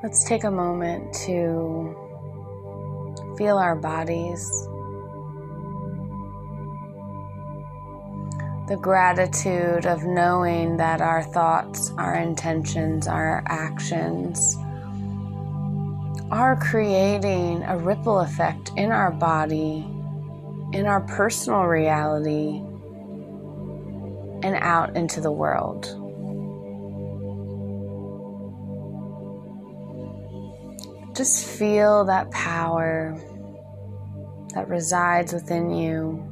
Let's take a moment to feel our bodies. The gratitude of knowing that our thoughts, our intentions, our actions are creating a ripple effect in our body, in our personal reality, and out into the world. Just feel that power that resides within you.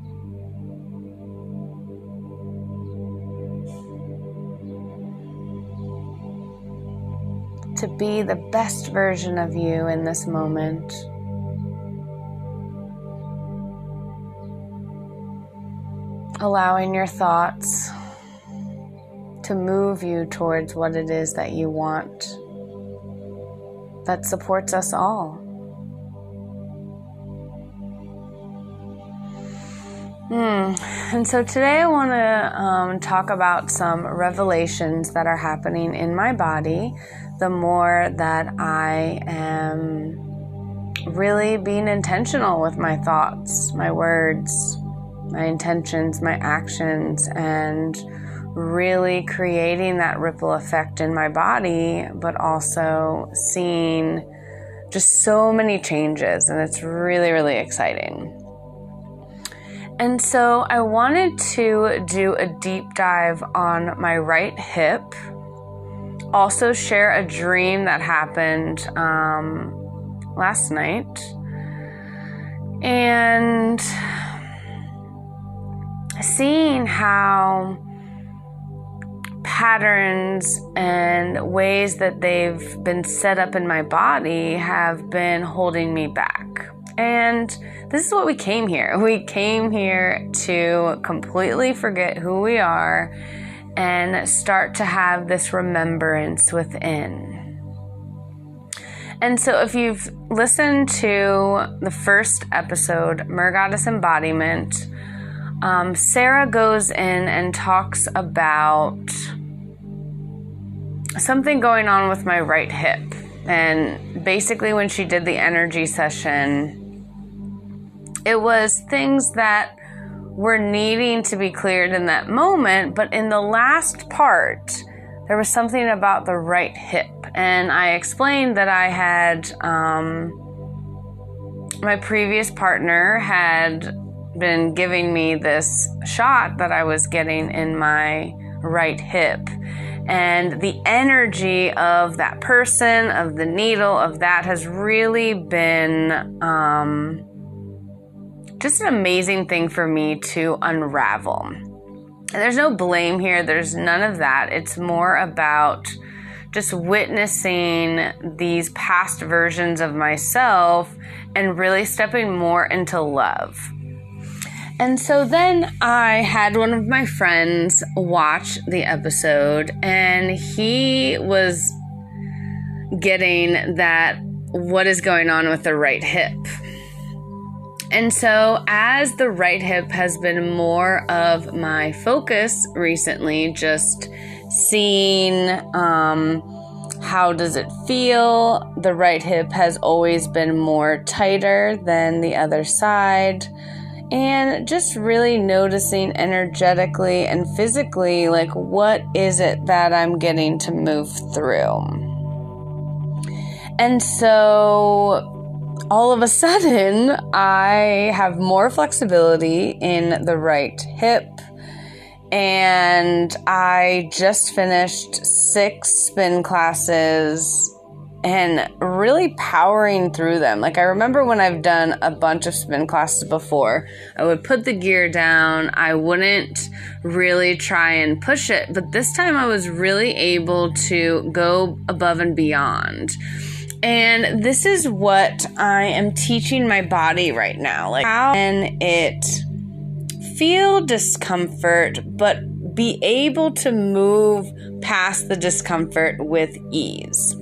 To be the best version of you in this moment. Allowing your thoughts to move you towards what it is that you want that supports us all. Hmm. And so today I want to um, talk about some revelations that are happening in my body the more that I am really being intentional with my thoughts, my words, my intentions, my actions, and really creating that ripple effect in my body, but also seeing just so many changes. And it's really, really exciting. And so I wanted to do a deep dive on my right hip. Also, share a dream that happened um, last night. And seeing how patterns and ways that they've been set up in my body have been holding me back. And this is what we came here. We came here to completely forget who we are and start to have this remembrance within. And so, if you've listened to the first episode, Mergoddess Embodiment, um, Sarah goes in and talks about something going on with my right hip. And basically, when she did the energy session, it was things that were needing to be cleared in that moment. But in the last part, there was something about the right hip. And I explained that I had, um, my previous partner had been giving me this shot that I was getting in my right hip and the energy of that person, of the needle, of that has really been um, just an amazing thing for me to unravel. And there's no blame here, there's none of that. It's more about just witnessing these past versions of myself and really stepping more into love. And so then I had one of my friends watch the episode, and he was getting that what is going on with the right hip. And so, as the right hip has been more of my focus recently, just seeing um, how does it feel, the right hip has always been more tighter than the other side and just really noticing energetically and physically like what is it that I'm getting to move through. And so all of a sudden, I have more flexibility in the right hip. And I just finished six spin classes and really powering through them. Like I remember when I've done a bunch of spin classes before, I would put the gear down, I wouldn't really try and push it, but this time I was really able to go above and beyond. And this is what I am teaching my body right now. Like how can it feel discomfort but be able to move past the discomfort with ease.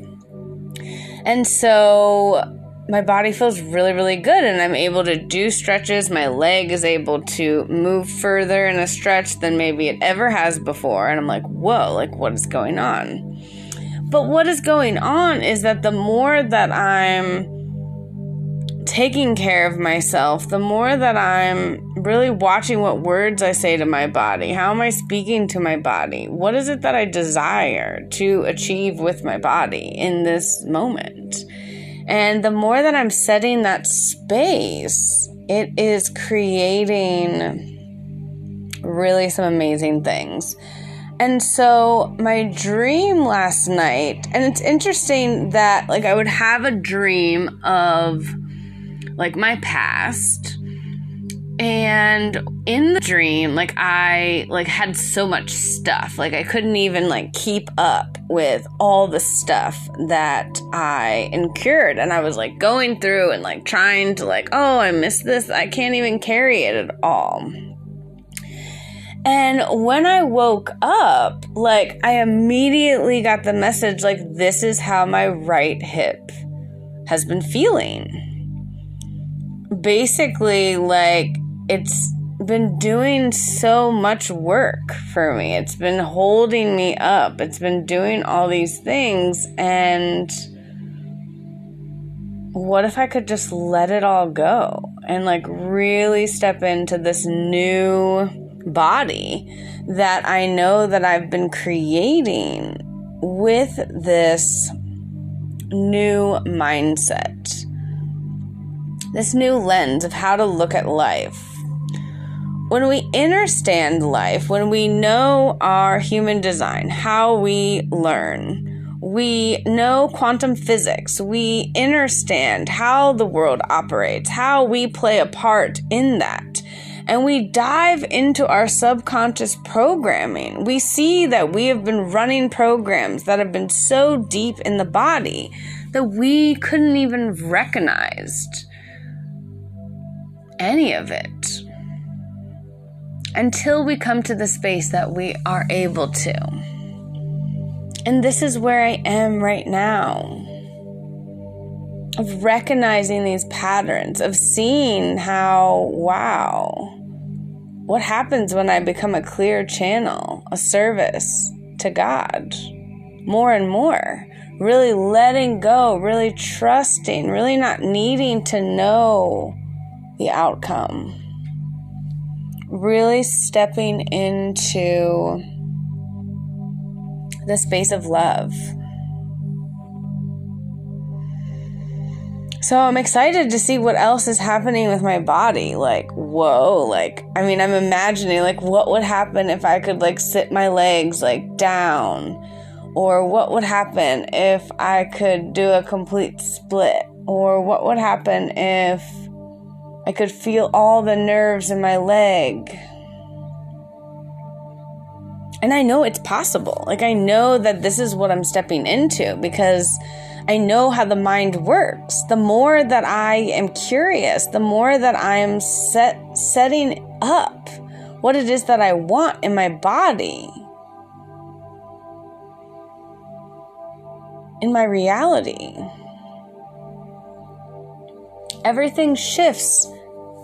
And so my body feels really, really good, and I'm able to do stretches. My leg is able to move further in a stretch than maybe it ever has before. And I'm like, whoa, like, what is going on? But what is going on is that the more that I'm taking care of myself, the more that I'm really watching what words I say to my body. How am I speaking to my body? What is it that I desire to achieve with my body in this moment? And the more that I'm setting that space, it is creating really some amazing things. And so my dream last night, and it's interesting that like I would have a dream of like my past and in the dream like i like had so much stuff. Like i couldn't even like keep up with all the stuff that i incurred and i was like going through and like trying to like oh i missed this. I can't even carry it at all. And when I woke up, like, I immediately got the message, like, this is how my right hip has been feeling. Basically like it's been doing so much work for me. It's been holding me up. It's been doing all these things and what if I could just let it all go and like really step into this new body that I know that I've been creating with this new mindset this new lens of how to look at life. When we understand life, when we know our human design, how we learn, we know quantum physics, we understand how the world operates, how we play a part in that and we dive into our subconscious programming, we see that we have been running programs that have been so deep in the body that we couldn't even recognize any of it until we come to the space that we are able to. And this is where I am right now of recognizing these patterns, of seeing how, wow, what happens when I become a clear channel, a service to God more and more. Really letting go, really trusting, really not needing to know the outcome. Really stepping into the space of love. So I'm excited to see what else is happening with my body. Like, whoa, like, I mean, I'm imagining, like, what would happen if I could, like, sit my legs, like, down? Or what would happen if I could do a complete split? Or what would happen if I could feel all the nerves in my leg. And I know it's possible. Like, I know that this is what I'm stepping into because I know how the mind works. The more that I am curious, the more that I am set, setting up what it is that I want in my body, in my reality everything shifts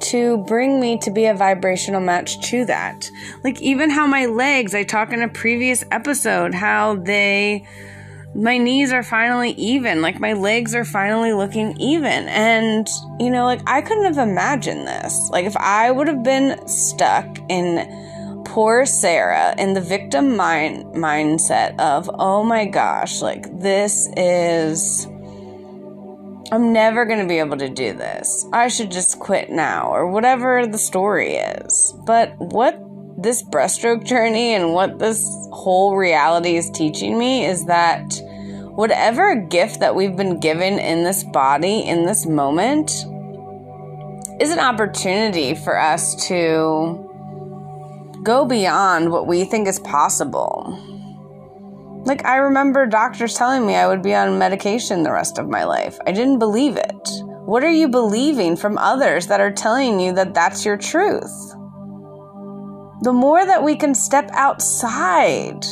to bring me to be a vibrational match to that. Like even how my legs, I talked in a previous episode how they my knees are finally even, like my legs are finally looking even. And you know, like I couldn't have imagined this. Like if I would have been stuck in poor Sarah in the victim mind mindset of, "Oh my gosh, like this is I'm never going to be able to do this. I should just quit now, or whatever the story is. But what this breaststroke journey and what this whole reality is teaching me is that whatever gift that we've been given in this body, in this moment, is an opportunity for us to go beyond what we think is possible like, I remember doctors telling me I would be on medication the rest of my life. I didn't believe it. What are you believing from others that are telling you that that's your truth? The more that we can step outside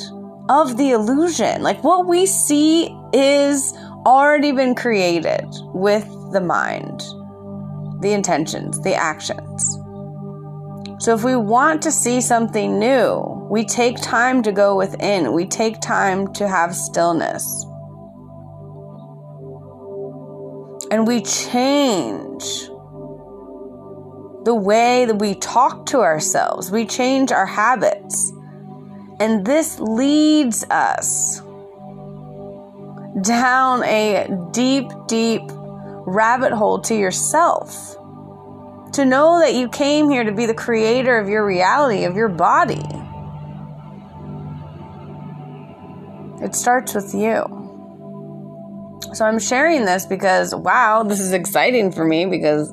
of the illusion, like what we see is already been created with the mind, the intentions, the actions. So if we want to see something new, we take time to go within, we take time to have stillness. And we change the way that we talk to ourselves, we change our habits. And this leads us down a deep, deep rabbit hole to yourself. To know that you came here to be the creator of your reality, of your body. It starts with you. So I'm sharing this because, wow, this is exciting for me because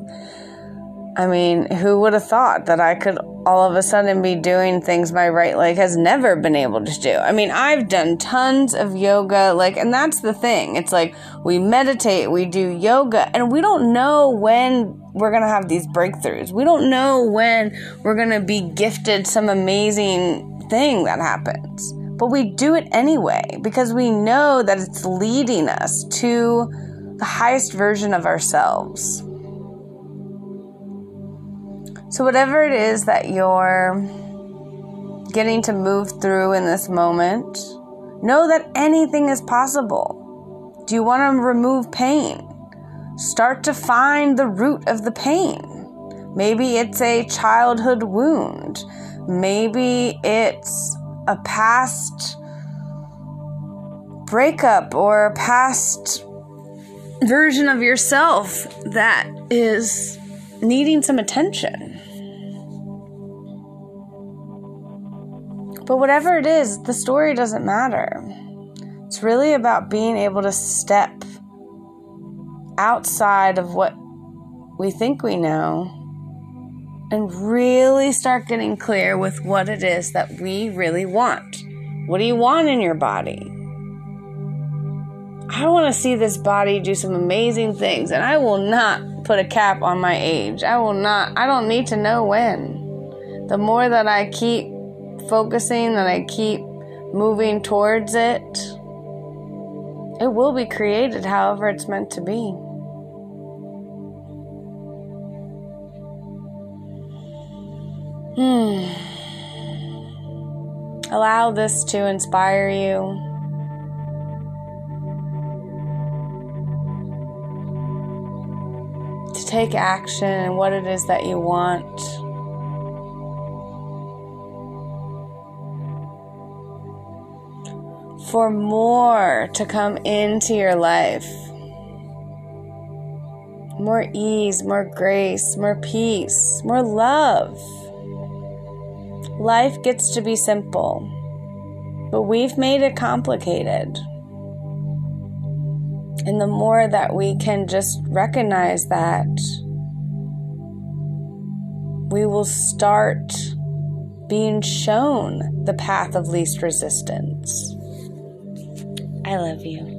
I mean, who would have thought that I could all of a sudden be doing things my right leg has never been able to do? I mean, I've done tons of yoga, like, and that's the thing. It's like we meditate, we do yoga, and we don't know when we're to have these breakthroughs. We don't know when we're to be gifted some amazing thing that happens. But we do it anyway because we know that it's leading us to the highest version of ourselves. So, whatever it is that you're getting to move through in this moment, know that anything is possible. Do you want to remove pain? Start to find the root of the pain. Maybe it's a childhood wound. Maybe it's a past breakup or past version of yourself that is needing some attention. But whatever it is, the story doesn't matter. It's really about being able to step outside of what we think we know and really start getting clear with what it is that we really want. What do you want in your body? I want to see this body do some amazing things, and I will not put a cap on my age. I will not, I don't need to know when. The more that I keep focusing, that I keep moving towards it, it will be created however it's meant to be. Hmm. Allow this to inspire you. Take action and what it is that you want. for more to come into your life. More ease, more grace, more peace, more love. Life gets to be simple, but we've made it complicated. And the more that we can just recognize that, we will start being shown the path of least resistance. I love you.